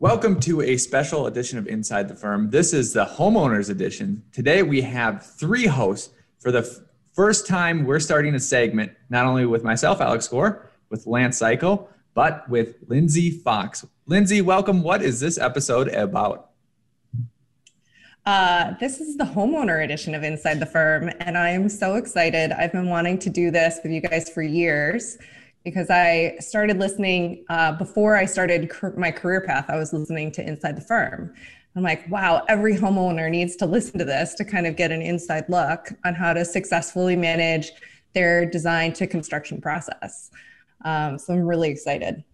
Welcome to a special edition of Inside the Firm. This is the homeowners edition. Today we have three hosts. For the f- first time, we're starting a segment not only with myself, Alex Gore, with Lance Cayko, but with Lindsay Fox. Lindsay, welcome. What is this episode about? Uh, this is the homeowner edition of Inside the Firm, and I am so excited. I've been wanting to do this with you guys for years because I started listening uh, before I started my career path. I was listening to Inside the Firm. I'm like, wow, every homeowner needs to listen to this to kind of get an inside look on how to successfully manage their design to construction process. Um, so I'm really excited.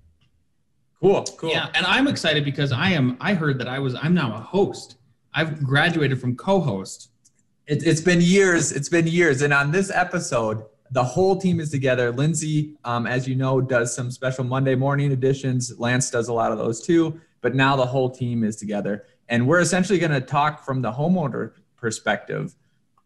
Cool, cool. Yeah, and I'm excited because I am. I heard that I was. I'm now a host. I've graduated from co-host. It, it's been years. It's been years, and on this episode, the whole team is together. Lindsay, um, as you know, does some special Monday morning editions. Lance does a lot of those too. But now the whole team is together. And we're essentially going to talk from the homeowner perspective,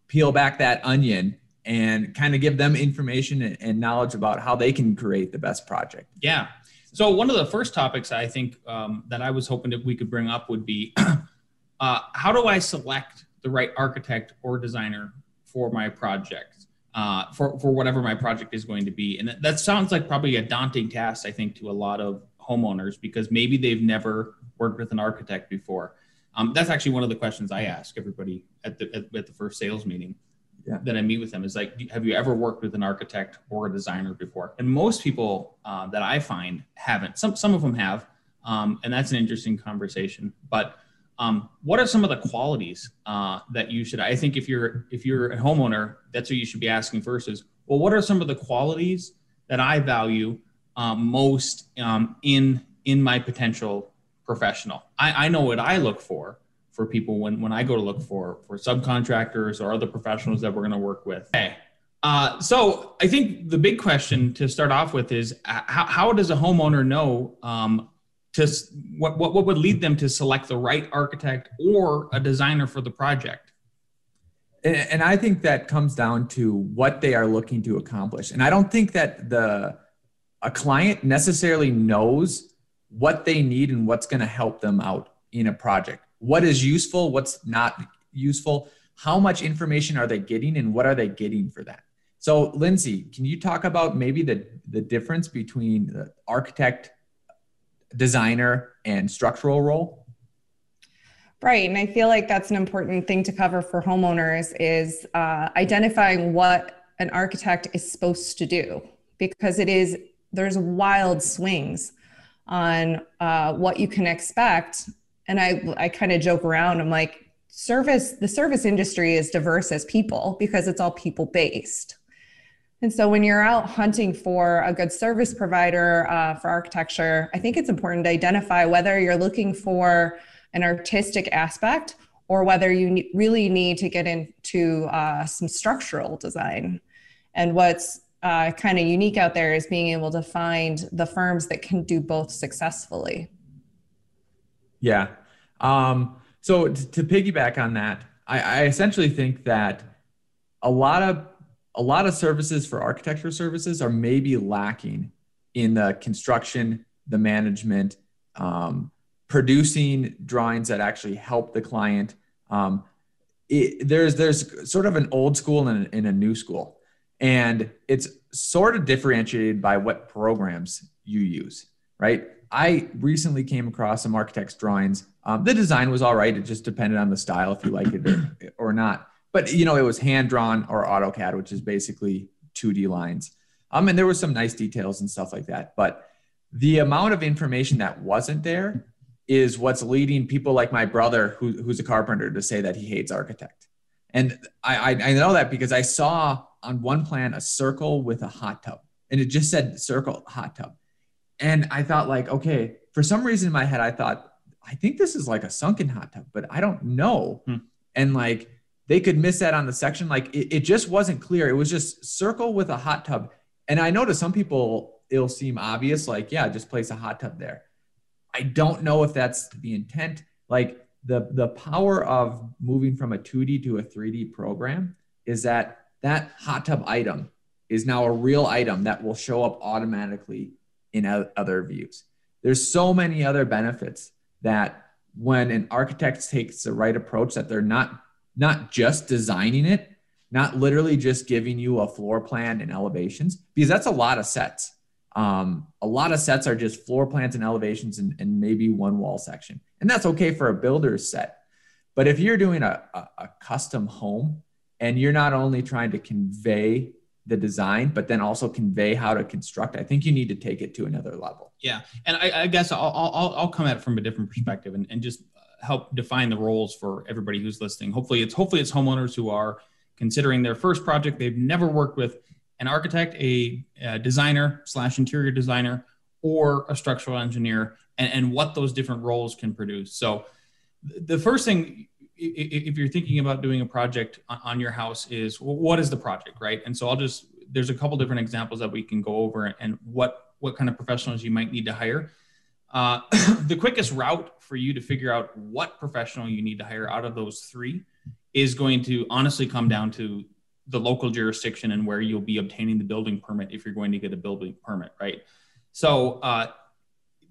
peel back that onion, and kind of give them information and knowledge about how they can create the best project. Yeah. So, one of the first topics I think um, that I was hoping that we could bring up would be uh, how do I select the right architect or designer for my project? Uh, for for whatever my project is going to be. And that sounds like probably a daunting task, I think, to a lot of homeowners because maybe they've never worked with an architect before. Um, that's actually one of the questions I ask everybody at the at, at the first sales meeting yeah. that I meet with them is like, have you ever worked with an architect or a designer before? And most people uh, that I find haven't. Some some of them have, um, and that's an interesting conversation. But um, what are some of the qualities uh, that you should? I think if you're if you're a homeowner, that's what you should be asking first. Is well, what are some of the qualities that I value um, most um, in in my potential professional? I, I know what I look for for people when when I go to look for for subcontractors or other professionals that we're going to work with. Okay. Uh, so I think the big question to start off with is how, how does a homeowner know um, to what, what, what would lead them to select the right architect or a designer for the project? And, and i think that comes down to what they are looking to accomplish. And i don't think that the a client necessarily knows what they need and what's going to help them out in a project. What is useful what's not useful how much information are they getting and what are they getting for that? So lindsay can you talk about maybe the the difference between the architect designer and structural role? Right and i feel like that's an important thing to cover for homeowners is uh, identifying what an architect is supposed to do because it is there's wild swings on uh, what you can expect and i i kind of joke around i'm like service the service industry is diverse as people because it's all people based and so when you're out hunting for a good service provider uh, for architecture, I think it's important to identify whether you're looking for an artistic aspect or whether you ne- really need to get into uh, some structural design. And what's uh, kind of unique out there is being able to find the firms that can do both successfully. Yeah. Um, so to, to piggyback on that, I, I essentially think that a lot of a lot of services for architecture services are maybe lacking in the construction, the management, um, producing drawings that actually help the client. Um, it, there's there's sort of an old school and a, a new school, and it's sort of differentiated by what programs you use, right? I recently came across some architects' drawings. Um, the design was all right; it just depended on the style if you like it or, or not but you know it was hand drawn or AutoCAD, which is basically 2D lines. Um, and there was some nice details and stuff like that. But the amount of information that wasn't there is what's leading people like my brother, who, who's a carpenter, to say that he hates architect. And I, I, I know that because I saw on one plan a circle with a hot tub. and it just said circle hot tub. And I thought, like, okay, for some reason in my head, I thought, I think this is like a sunken hot tub, but I don't know. Hmm. And like, they could miss that on the section. Like, it, it just wasn't clear. It was just circle with a hot tub. And I know to some people, it'll seem obvious, like, yeah, just place a hot tub there. I don't know if that's the intent. Like, the the power of moving from a 2D to a 3D program is that that hot tub item is now a real item that will show up automatically in other views. There's so many other benefits that when an architect takes the right approach that they're not not just designing it, not literally just giving you a floor plan and elevations because that's a lot of sets. Um, a lot of sets are just floor plans and elevations and, and maybe one wall section. And that's okay for a builder's set. But if you're doing a, a, a custom home and you're not only trying to convey the design, but then also convey how to construct. I think you need to take it to another level. Yeah, and I, I guess I'll, I'll, I'll come at it from a different perspective and, and just uh, help define the roles for everybody who's listening. Hopefully, it's hopefully it's homeowners who are considering their first project. They've never worked with an architect, a, a designer slash interior designer, or a structural engineer, and, and what those different roles can produce. So, the first thing, if you're thinking about doing a project on your house, is what is the project, right? And so I'll just there's a couple different examples that we can go over and what what kind of professionals you might need to hire. Uh, the quickest route for you to figure out what professional you need to hire out of those three is going to honestly come down to the local jurisdiction and where you'll be obtaining the building permit if you're going to get a building permit, right? So uh,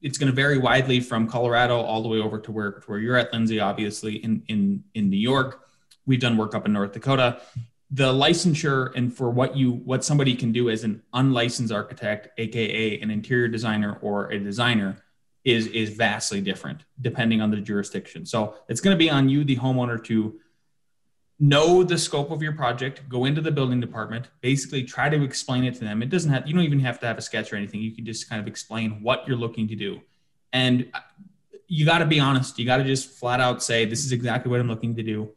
it's going to vary widely from Colorado all the way over to where where you're at, Lindsay. Obviously, in in in New York, we've done work up in North Dakota. The licensure and for what you what somebody can do as an unlicensed architect, aka an interior designer or a designer, is is vastly different depending on the jurisdiction. So it's going to be on you, the homeowner, to know the scope of your project go into the building department basically try to explain it to them. It doesn't have you don't even have to have a sketch or anything. You can just kind of explain what you're looking to do. And uh, you got to be honest. You got to just flat out say this is exactly what i'm looking to do.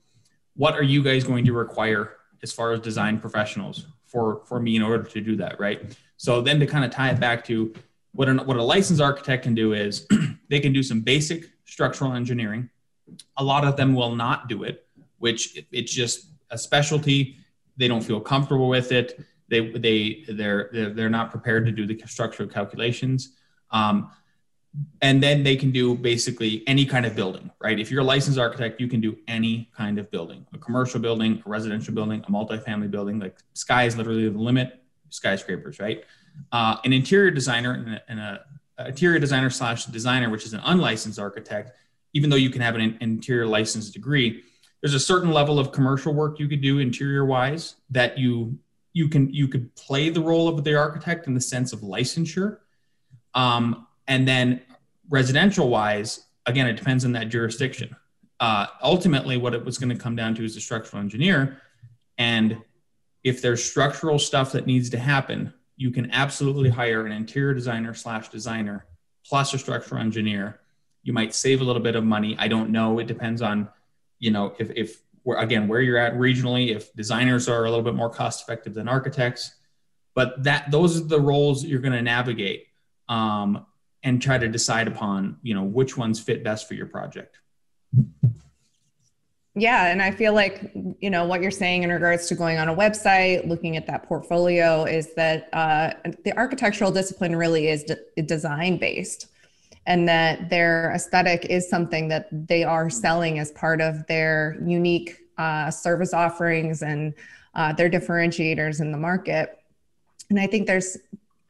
What are you guys going to require as far as design professionals for for me in order to do that right? So then to kind of tie it back to what, an, what a licensed architect can do is they can do some basic structural engineering. A lot of them will not do it which it's just a specialty. They don't feel comfortable with it. They they they're they're, not prepared to do the structural calculations. Um, and then they can do basically any kind of building, right? If you're a licensed architect, you can do any kind of building, a commercial building, a residential building, a multifamily building. Like sky is literally the limit. Skyscrapers, right? Uh, an interior designer and, a, and a, interior designer slash designer, which is an unlicensed architect, even though you can have an interior license degree, there's a certain level of commercial work you could do interior wise that you you can you could play the role of the architect in the sense of licensure. Um, and then residential wise again it depends on that jurisdiction. Uh, ultimately what it was going to come down to is a structural engineer. And if there's structural stuff that needs to happen you can absolutely hire an interior designer slash designer plus a structural engineer. You might save a little bit of money. I don't know. It depends on you know, if, if we're, again, where you're at regionally, if designers are a little bit more cost effective than architects, but that those are the roles you're going to navigate um, and try to decide upon, you know, which ones fit best for your project. Yeah, and I feel like you know what you're saying in regards to going on a website, looking at that portfolio, is that uh, the architectural discipline really is de- design based and that their aesthetic is something that they are selling as part of their unique uh, service offerings and uh, their differentiators in the market. And I think there's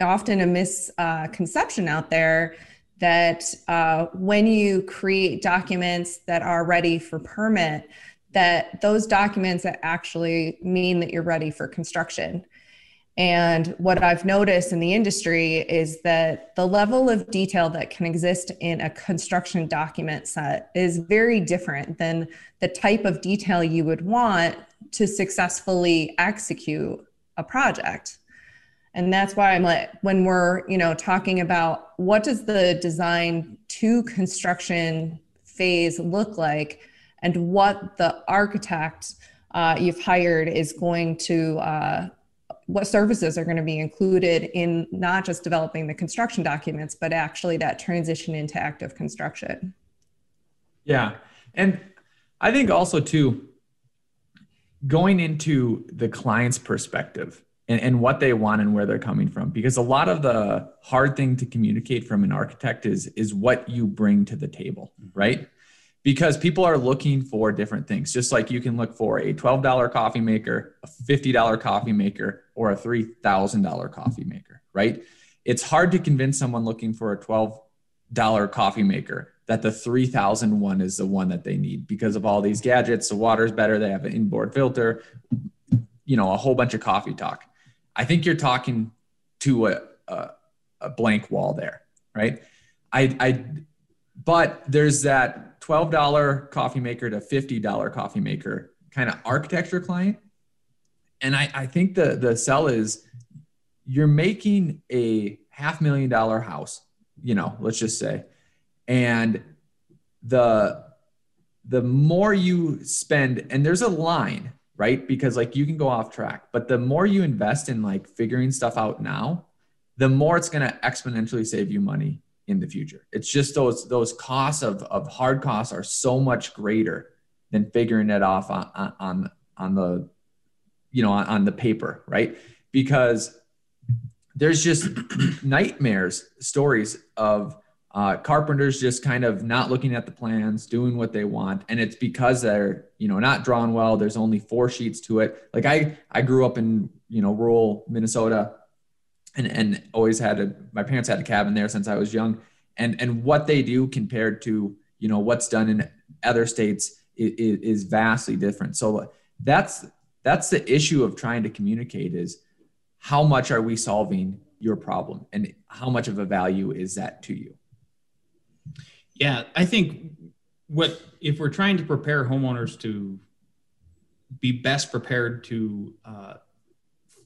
often a misconception out there that uh, when you create documents that are ready for permit, that those documents actually mean that you're ready for construction. And what I've noticed in the industry is that the level of detail that can exist in a construction document set is very different than the type of detail you would want to successfully execute a project. And that's why I'm like, when we're, you know, talking about what does the design to construction phase look like and what the architect uh, you've hired is going to uh, what services are going to be included in not just developing the construction documents, but actually that transition into active construction. Yeah. And I think also, too, going into the client's perspective and, and what they want and where they're coming from, because a lot of the hard thing to communicate from an architect is, is what you bring to the table, right? Because people are looking for different things. Just like you can look for a $12 coffee maker, a $50 coffee maker, or a $3,000 coffee maker, right? It's hard to convince someone looking for a $12 coffee maker that the 3000 one is the one that they need because of all these gadgets. The water's better, they have an inboard filter, you know, a whole bunch of coffee talk. I think you're talking to a, a, a blank wall there, right? I, I, but there's that $12 coffee maker to $50 coffee maker kind of architecture client. And I, I think the, the sell is you're making a half million dollar house, you know, let's just say, and the the more you spend, and there's a line, right? Because like you can go off track, but the more you invest in like figuring stuff out now, the more it's going to exponentially save you money in the future. It's just those those costs of, of hard costs are so much greater than figuring it off on on on the you know on, on the paper, right? Because there's just nightmares stories of uh, carpenters just kind of not looking at the plans, doing what they want, and it's because they're you know not drawn well. There's only four sheets to it. Like I I grew up in you know rural Minnesota, and and always had a my parents had a cabin there since I was young. And and what they do compared to you know what's done in other states is, is vastly different. So that's that's the issue of trying to communicate is how much are we solving your problem and how much of a value is that to you? Yeah i think what if we're trying to prepare homeowners to be best prepared to uh,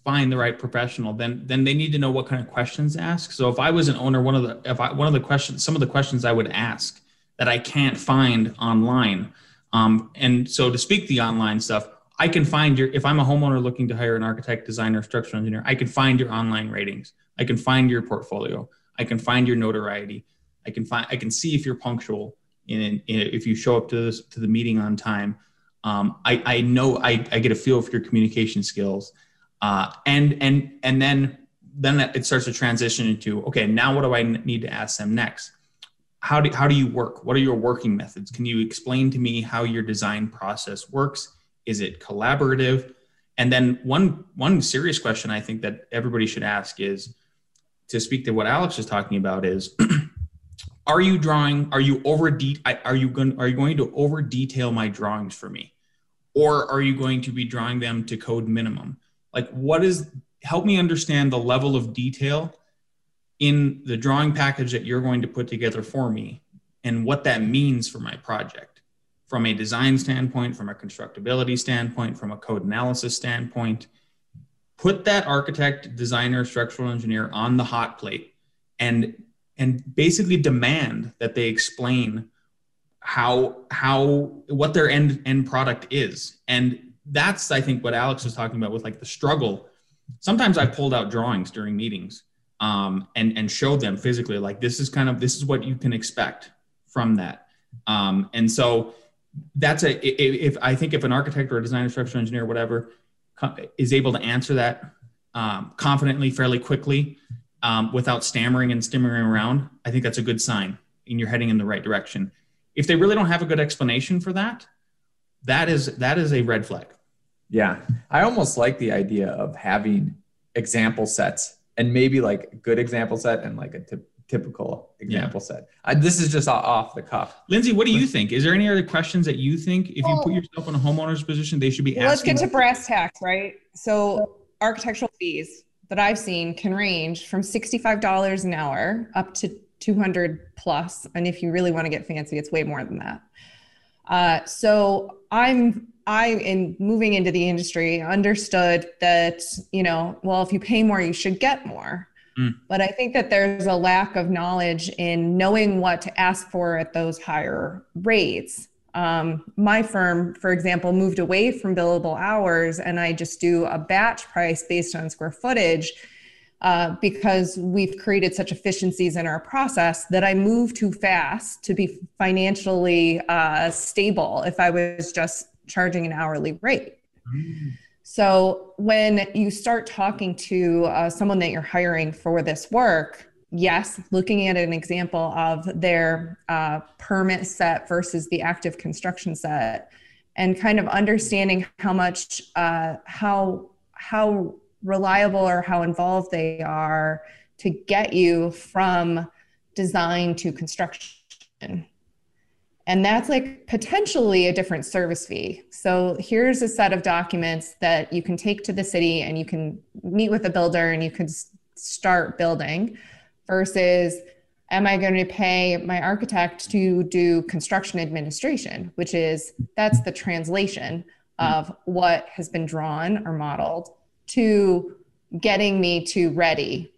find the right professional, then then they need to know what kind of questions to ask. So if I was an owner, one of the if I one of the questions, some of the questions I would ask that I can't find online. Um, and so to speak the online stuff, I can find your if I'm a homeowner looking to hire an architect, designer, structural engineer, I can find your online ratings. I can find your portfolio. I can find your notoriety. I can find I can see if you're punctual in, in if you show up to this to the meeting on time. Um, I, I know I, I get a feel for your communication skills uh, and and and then then it starts to transition into okay now what do i need to ask them next? How do, how do you work? What are your working methods? Can you explain to me how your design process works? Is it collaborative? And then one one serious question i think that everybody should ask is to speak to what alex is talking about is are you drawing are you over de- are you going are you going to over detail my drawings for me? Or are you going to be drawing them to code minimum like what is help me understand the level of detail in the drawing package that you're going to put together for me and what that means for my project. From a design standpoint from a constructability standpoint from a code analysis standpoint put that architect designer structural engineer on the hot plate and and basically demand that they explain how how what their end end product is. And that's I think what Alex was talking about with like the struggle. Sometimes I pulled out drawings during meetings um, and and showed them physically like this is kind of this is what you can expect from that. Um, and so that's a if, if, I think if an architect or a designer, structural engineer, whatever, is able to answer that um, confidently, fairly quickly, um, without stammering and stammering around, I think that's a good sign, and you're heading in the right direction. If they really don't have a good explanation for that, that is that is a red flag. Yeah. I almost like the idea of having example sets and maybe like a good example set and like a t- typical example yeah. set. I, this is just off the cuff. Lindsay, what do you think? Is there any other questions that you think if you put yourself in a homeowner's position, they should be asking? Let's get to brass tacks, right? So architectural fees that I've seen can range from $65 an hour up to 200 plus. And if you really want to get fancy, it's way more than that. Uh, so I'm I, in moving into the industry, understood that, you know, well, if you pay more, you should get more. Mm. But I think that there's a lack of knowledge in knowing what to ask for at those higher rates. um, my firm, for example, moved away from billable hours and I just do a batch price based on square footage uh, because we've created such efficiencies in our process that I move too fast to be financially uh, stable if I was just charging an hourly rate. Mm. So when you start talking to uh, someone that you're hiring for this work, yes, looking at an example of their uh, permit set versus the active construction set, and kind of understanding how much uh, how how reliable or how involved they are to get you from design to construction. And that's like potentially a different service fee. So here's a set of documents that you can take to the city and you can meet with a builder and you can start building versus am I going to pay my architect to do construction administration, which is that's the translation of what has been drawn or modeled to getting me to ready.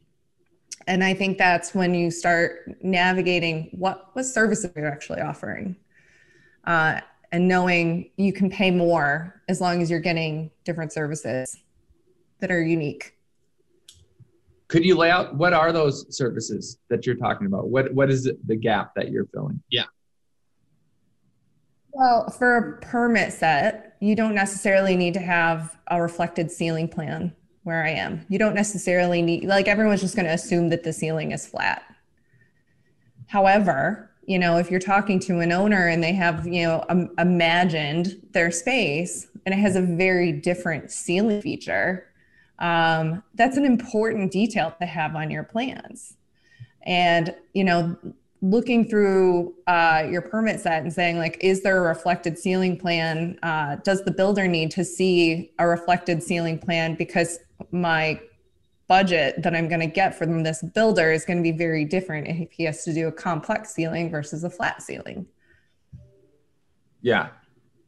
And I think that's when you start navigating what what services you're actually offering, uh, and knowing you can pay more as long as you're getting different services that are unique. Could you lay out what are those services that you're talking about? What what is the gap that you're filling? Yeah. Well, for a permit set, you don't necessarily need to have a reflected ceiling plan where I am. You don't necessarily need, like, everyone's just going to assume that the ceiling is flat. However, you know, if you're talking to an owner and they have, you know, um, imagined their space and it has a very different ceiling feature, um, that's an important detail to have on your plans. And, you know, looking through uh, your permit set and saying like is there a reflected ceiling plan uh, does the builder need to see a reflected ceiling plan because my budget that i'm going to get from this builder is going to be very different if he has to do a complex ceiling versus a flat ceiling yeah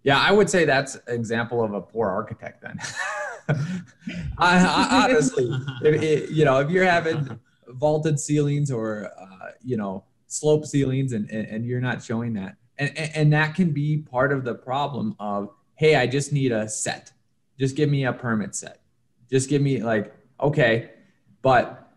yeah i would say that's example of a poor architect then I, I, honestly if, it, you know if you're having vaulted ceilings or uh, you know slope ceilings and, and, and you're not showing that. And, and, and that can be part of the problem of, hey, I just need a set. Just give me a permit set. Just give me like, okay, but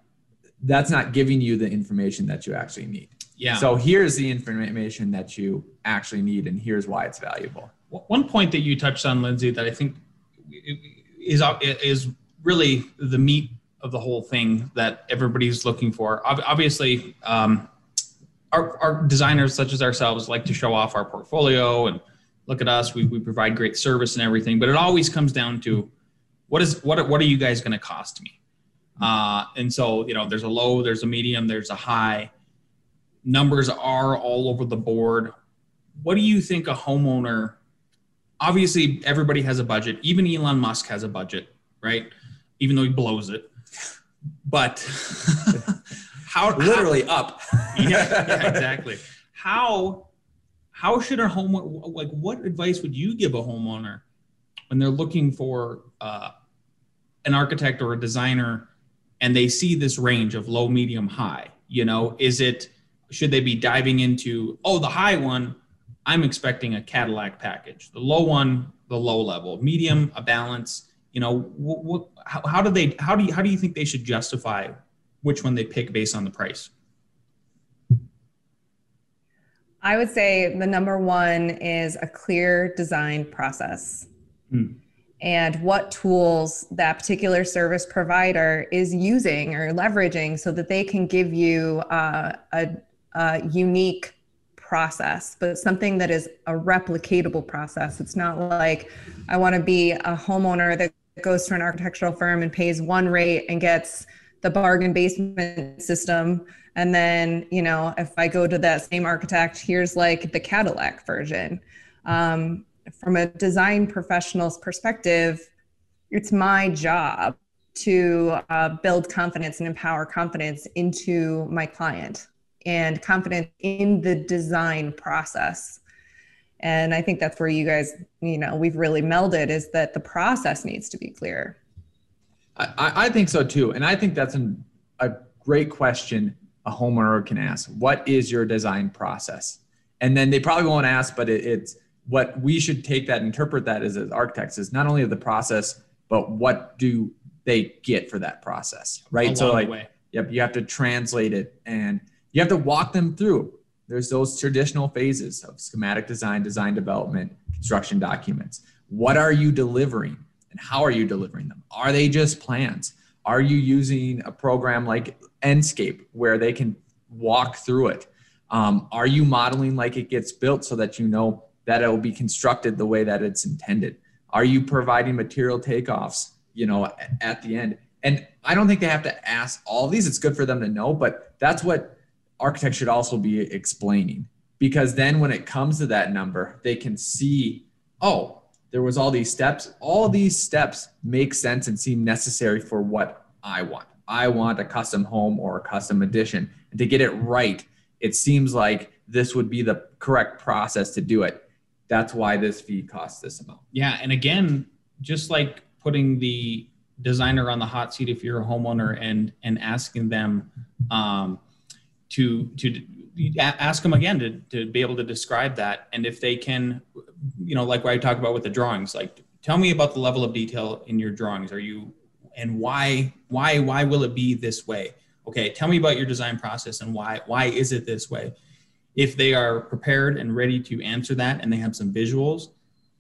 that's not giving you the information that you actually need. Yeah. So here's the information that you actually need, and here's why it's valuable. One point that you touched on, Lindsay, that I think is is really the meat of the whole thing that everybody's looking for. Obviously, um, our, our designers such as ourselves like to show off our portfolio and look at us we, we provide great service and everything but it always comes down to what is what what are you guys going to cost me? Uh, and so you know there's a low there's a medium there's a high. Numbers are all over the board. What do you think a homeowner obviously everybody has a budget even elon musk has a budget right? Even though he blows it. But how literally how, up. yeah, yeah, exactly. How how should a home like what advice would you give a homeowner when they're looking for uh, an architect or a designer and they see this range of low, medium, high? You know, is it should they be diving into oh the high one? I'm expecting a Cadillac package. The low one, the low level, medium, a balance. You know, what, what how, how do they how do you how do you think they should justify which one they pick based on the price? I would say the number one is a clear design process. Hmm. And what tools that particular service provider is using or leveraging so that they can give you uh, a, a unique process, but something that is a replicatable process. It's not like I want to be a homeowner that goes to an architectural firm and pays one rate and gets the bargain basement system and then you know if i go to that same architect here's like the cadillac version um, from a design professional's perspective it's my job to uh, build confidence and empower confidence into my client and confidence in the design process and i think that's where you guys you know we've really melded is that the process needs to be clear I, I think so too. And I think that's an, a great question a homeowner can ask. What is your design process? And then they probably won't ask, but it, it's what we should take that interpret that as, as architects is not only the process but what do they get for that process right? So like way. yep you have to translate it and you have to walk them through. There's those traditional phases of schematic design design development construction documents. What are you delivering and how are you delivering them? Are they just plans? Are you using a program like Enscape where they can walk through it? Um, are you modeling like it gets built so that you know that it will be constructed the way that it's intended? Are you providing material takeoffs, you know, at the end? And I don't think they have to ask all these. It's good for them to know, but that's what architects should also be explaining because then when it comes to that number, they can see, oh, there was all these steps all these steps make sense and seem necessary for what i want i want a custom home or a custom addition and to get it right it seems like this would be the correct process to do it that's why this fee costs this amount. Yeah, and again, just like putting the designer on the hot seat if you're a homeowner and and asking them um, to to ask them again to, to be able to describe that. And if they can you know like what i talked about with the drawings like tell me about the level of detail in your drawings. Are you and why why why will it be this way? Okay tell me about your design process and why why is it this way if they are prepared and ready to answer that and they have some visuals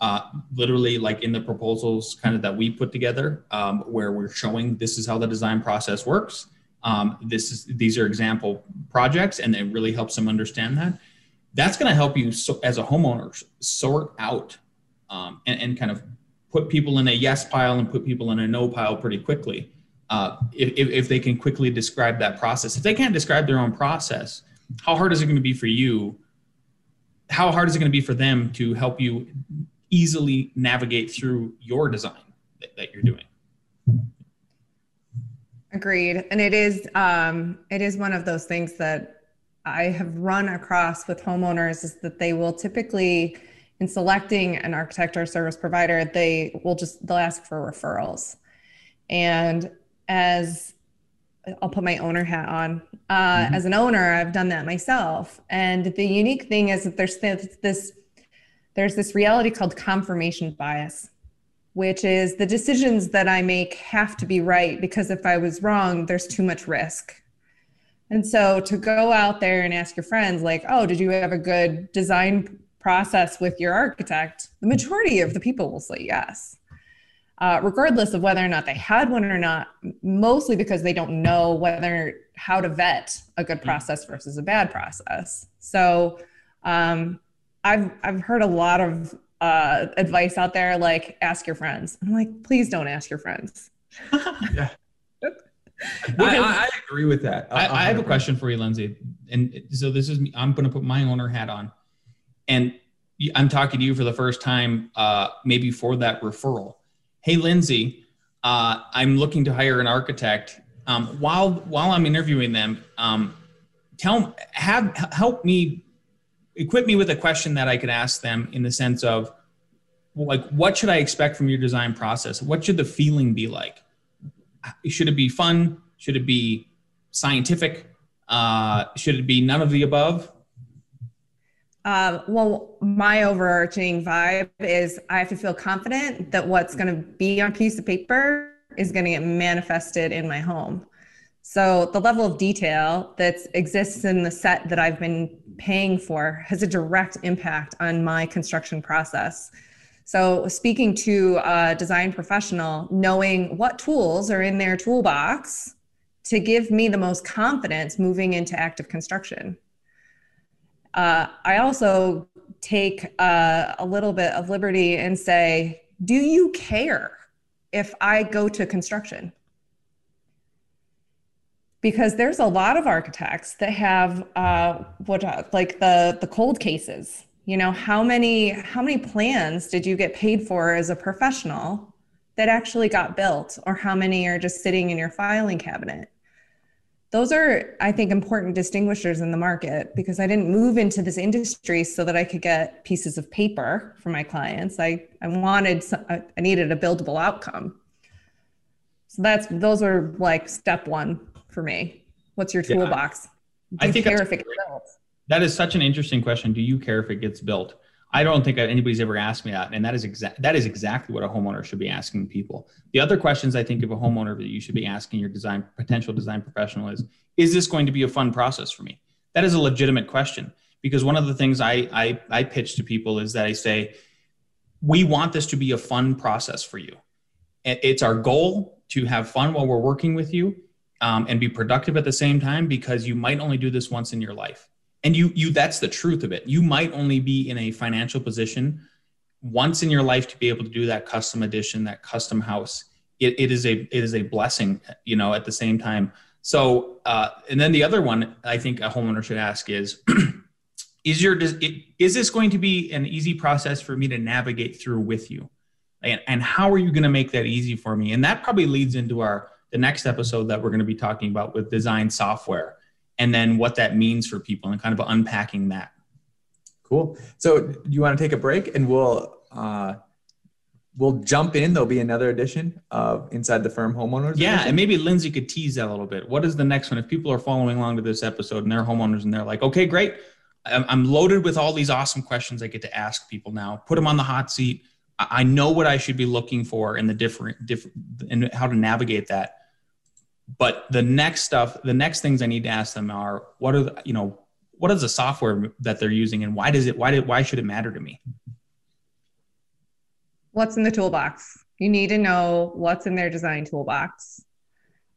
uh, literally like in the proposals kind of that we put together um, where we're showing this is how the design process works. Um, this is these are example projects and it really helps them understand that. That's going to help you so, as a homeowner sort out um, and, and kind of put people in a yes pile and put people in a no pile pretty quickly. Uh, if, if, if they can quickly describe that process. If they can't describe their own process how hard is it going to be for you how hard is it going to be for them to help you easily navigate through your design that, that you're doing Agreed. And it is um, it is one of those things that I have run across with homeowners is that they will typically, in selecting an architect or service provider, they will just they'll ask for referrals. And as I'll put my owner hat on. Uh, Mhm. As an owner, I've done that myself. And the unique thing is that there's this, this there's this reality called confirmation bias which is the decisions that I make have to be right because if I was wrong, there's too much risk. And so to go out there and ask your friends, like, oh, did you have a good design process with your architect? The majority of the people will say yes, uh, regardless of whether or not they had one or not, mostly because they don't know whether how to vet a good process versus a bad process. So um, I've I've heard a lot of uh, advice out there like ask your friends. I'm like, please don't ask your friends. I, I, I agree with that I, I have a question for you, Lindsay. And so this is me. I'm going to put my owner hat on, and I'm talking to you for the first time, uh, maybe for that referral. Hey, Lindsay, uh, I'm looking to hire an architect. Um, while while I'm interviewing them, um, tell have help me equip me with a question that I could ask them in the sense of like what should I expect from your design process? What should the feeling be like? Should it be fun? Should it be scientific? Uh, should it be none of the above? Uh, well, my overarching vibe is I have to feel confident that what's going to be on piece of paper is going to get manifested in my home. So the level of detail that exists in the set that I've been paying for has a direct impact on my construction process. So speaking to a design professional, knowing what tools are in their toolbox to give me the most confidence moving into active construction. Uh, I also take uh, a little bit of liberty and say, do you care if I go to construction? Because there's a lot of architects that have uh, what uh, like the the cold cases. You know, how many how many plans did you get paid for as a professional that actually got built, or how many are just sitting in your filing cabinet? Those are i think important distinguishers in the market because i didn't move into this industry so that i could get pieces of paper for my clients i i wanted some, i needed a buildable outcome so that's those are like step one for me what's your Yeah. toolbox do I you think care if it gets built That is such an interesting question. Do you care if it gets built? I don't think anybody's ever asked me that, and that is exact. That is exactly what a homeowner should be asking people. The other questions I think of a homeowner that you should be asking your design potential design professional is: Is this going to be a fun process for me? That is a legitimate question because one of the things I I, I pitch to people is that I say, we want this to be a fun process for you. It's our goal to have fun while we're working with you um, and be productive at the same time because you might only do this once in your life and you you that's the truth of it. You might only be in a financial position once in your life to be able to do that custom edition that custom house. It, it is a it is a blessing you know at the same time. So uh, and then the other one i think a homeowner should ask is is your is this going to be an easy process for me to navigate through with you? And, and how are you going to make that easy for me? And that probably leads into our the next episode that we're going to be talking about with design software and then what that means for people and kind of unpacking that. Cool. So you want to take a break and we'll uh, we'll jump in. There'll be another edition of Inside the Firm Homeowners. Yeah, edition. and maybe Lindsay could tease that a little bit. What is the next one? If people are following along to this episode and they're homeowners and they're like, okay, great. I'm loaded with all these awesome questions I get to ask people now. Put them on the hot seat. I know what I should be looking for in the different, different, and how to navigate that but the next stuff the next things i need to ask them are what are the, you know what is the software that they're using and why does it why did why should it matter to me? What's in the toolbox? You need to know what's in their design toolbox.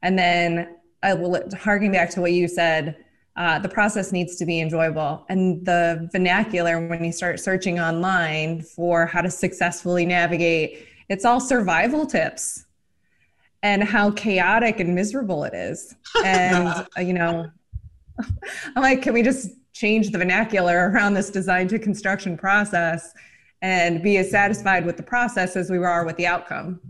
And then i will harken back to what you said uh, the process needs to be enjoyable. And the vernacular when you start searching online for how to successfully navigate it's all survival tips and how chaotic and miserable it is. And, uh, you know, I'm like, can we just change the vernacular around this design to construction process and be as satisfied with the process as we are with the outcome?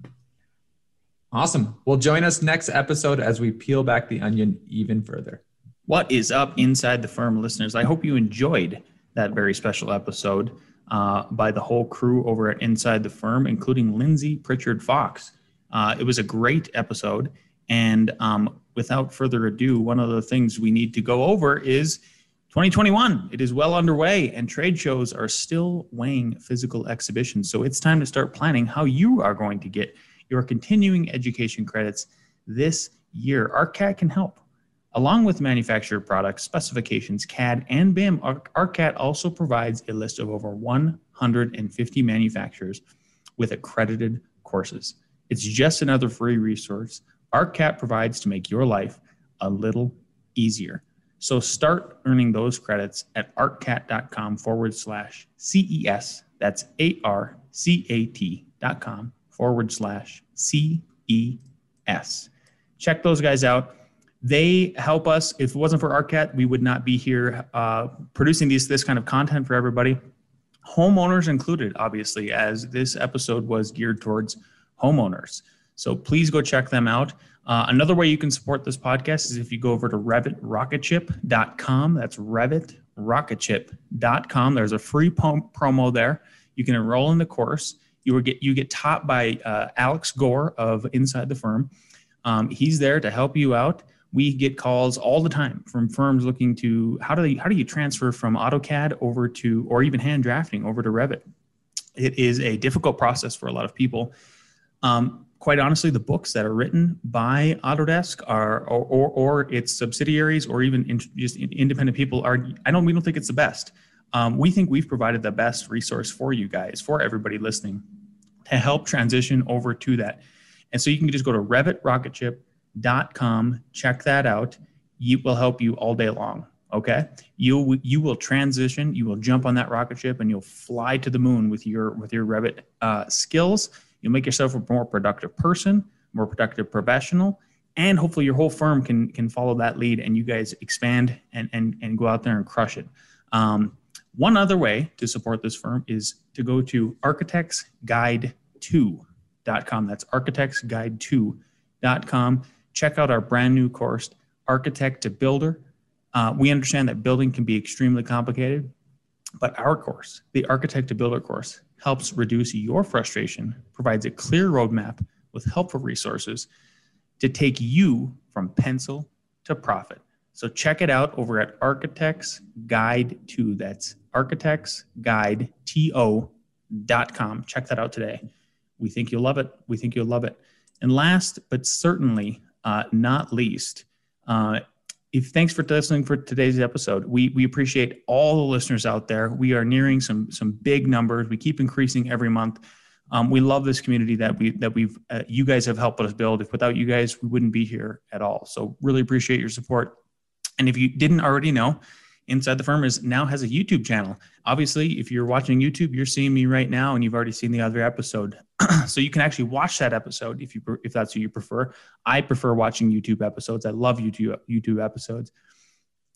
Awesome. Well, join us next episode as we peel back the onion even further. What is up inside the firm, listeners? I hope you enjoyed that very special episode uh, by the whole crew over at Inside the Firm, including Lindsay Pritchard Fox. Uh, it was a great episode. And um, without further ado, one of the things we need to go over is 2021. It is well underway, and trade shows are still weighing physical exhibitions. So it's time to start planning how you are going to get your continuing education credits this year. ARCAT can help. Along with manufactured products, specifications, CAD, and BIM, ARCAT also provides a list of over 150 manufacturers with accredited courses. It's just another free resource ARCAT provides to make your life a little easier. So start earning those credits at arcat.com forward slash CES. That's A R C A T dot com forward slash CES. Check those guys out. They help us. If it wasn't for ARCAT, we would not be here uh, producing these this kind of content for everybody. Homeowners included, obviously, as this episode was geared towards homeowners. So please go check them out. Uh, another way you can support this podcast is if you go over to revitrocketship.com. That's revitrocketship.com. There's a free promo there. You can enroll in the course. You get you get taught by uh, Alex Gore of Inside the Firm. Um, he's there to help you out. We get calls all the time from firms looking to how do they how do you transfer from AutoCAD over to or even hand drafting over to Revit. It is a difficult process for a lot of people um, quite honestly, the books that are written by Autodesk are, or, or, or its subsidiaries, or even in, just independent people are. I don't. We don't think it's the best. Um, we think we've provided the best resource for you guys, for everybody listening, to help transition over to that. And so you can just go to revitrocketship.com, check that out. It will help you all day long. Okay, you you will transition. You will jump on that rocket ship, and you'll fly to the moon with your with your Revit uh, skills You'll make yourself a more productive person, more productive professional, and hopefully your whole firm can can follow that lead and you guys expand and and, and go out there and crush it. Um, one other way to support this firm is to go to architectsguide2.com. That's architectsguide2.com. Check out our brand new course, Architect to Builder. Uh, we understand that building can be extremely complicated, but our course, the Architect to Builder course, helps reduce your frustration, provides a clear roadmap with helpful resources to take you from pencil to profit. So check it out over at Architects Guide 2. That's Architects Guide architectsguideto.com. Check that out today. We think you'll love it. We think you'll love it. And last but certainly uh, not least, uh, if thanks for listening for today's episode. We we appreciate all the listeners out there. We are nearing some some big numbers. We keep increasing every month. Um, we love this community that we that we've uh, you guys have helped us build. If without you guys, we wouldn't be here at all. So really appreciate your support. And if you didn't already know, Inside the Firm is now has a YouTube channel. Obviously, if you're watching YouTube, you're seeing me right now, and you've already seen the other episode. so you can actually watch that episode if you if that's what you prefer. I prefer watching YouTube episodes. I love YouTube YouTube episodes.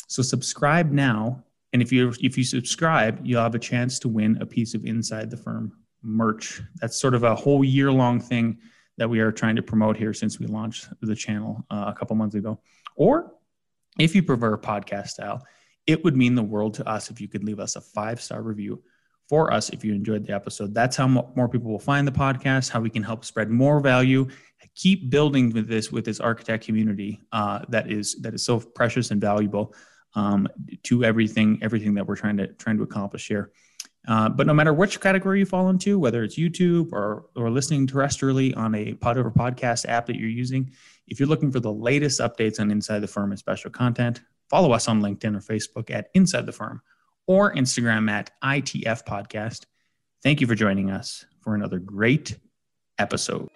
So subscribe now, and if you if you subscribe, you'll have a chance to win a piece of Inside the Firm merch. That's sort of a whole year long thing that we are trying to promote here since we launched the channel uh, a couple months ago. Or if you prefer podcast style, it would mean the world to us if you could leave us a five star review for us if you enjoyed the episode. That's how more people will find the podcast, how we can help spread more value, keep building with this with this architect community uh, that is that is so precious and valuable um, to everything everything that we're trying to trying to accomplish here. Uh, but no matter which category you fall into, whether it's YouTube or, or listening terrestrially on a pod over podcast app that you're using, if you're looking for the latest updates on Inside the Firm and special content, follow us on LinkedIn or Facebook at Inside the Firm or Instagram at ITF Podcast. Thank you for joining us for another great episode.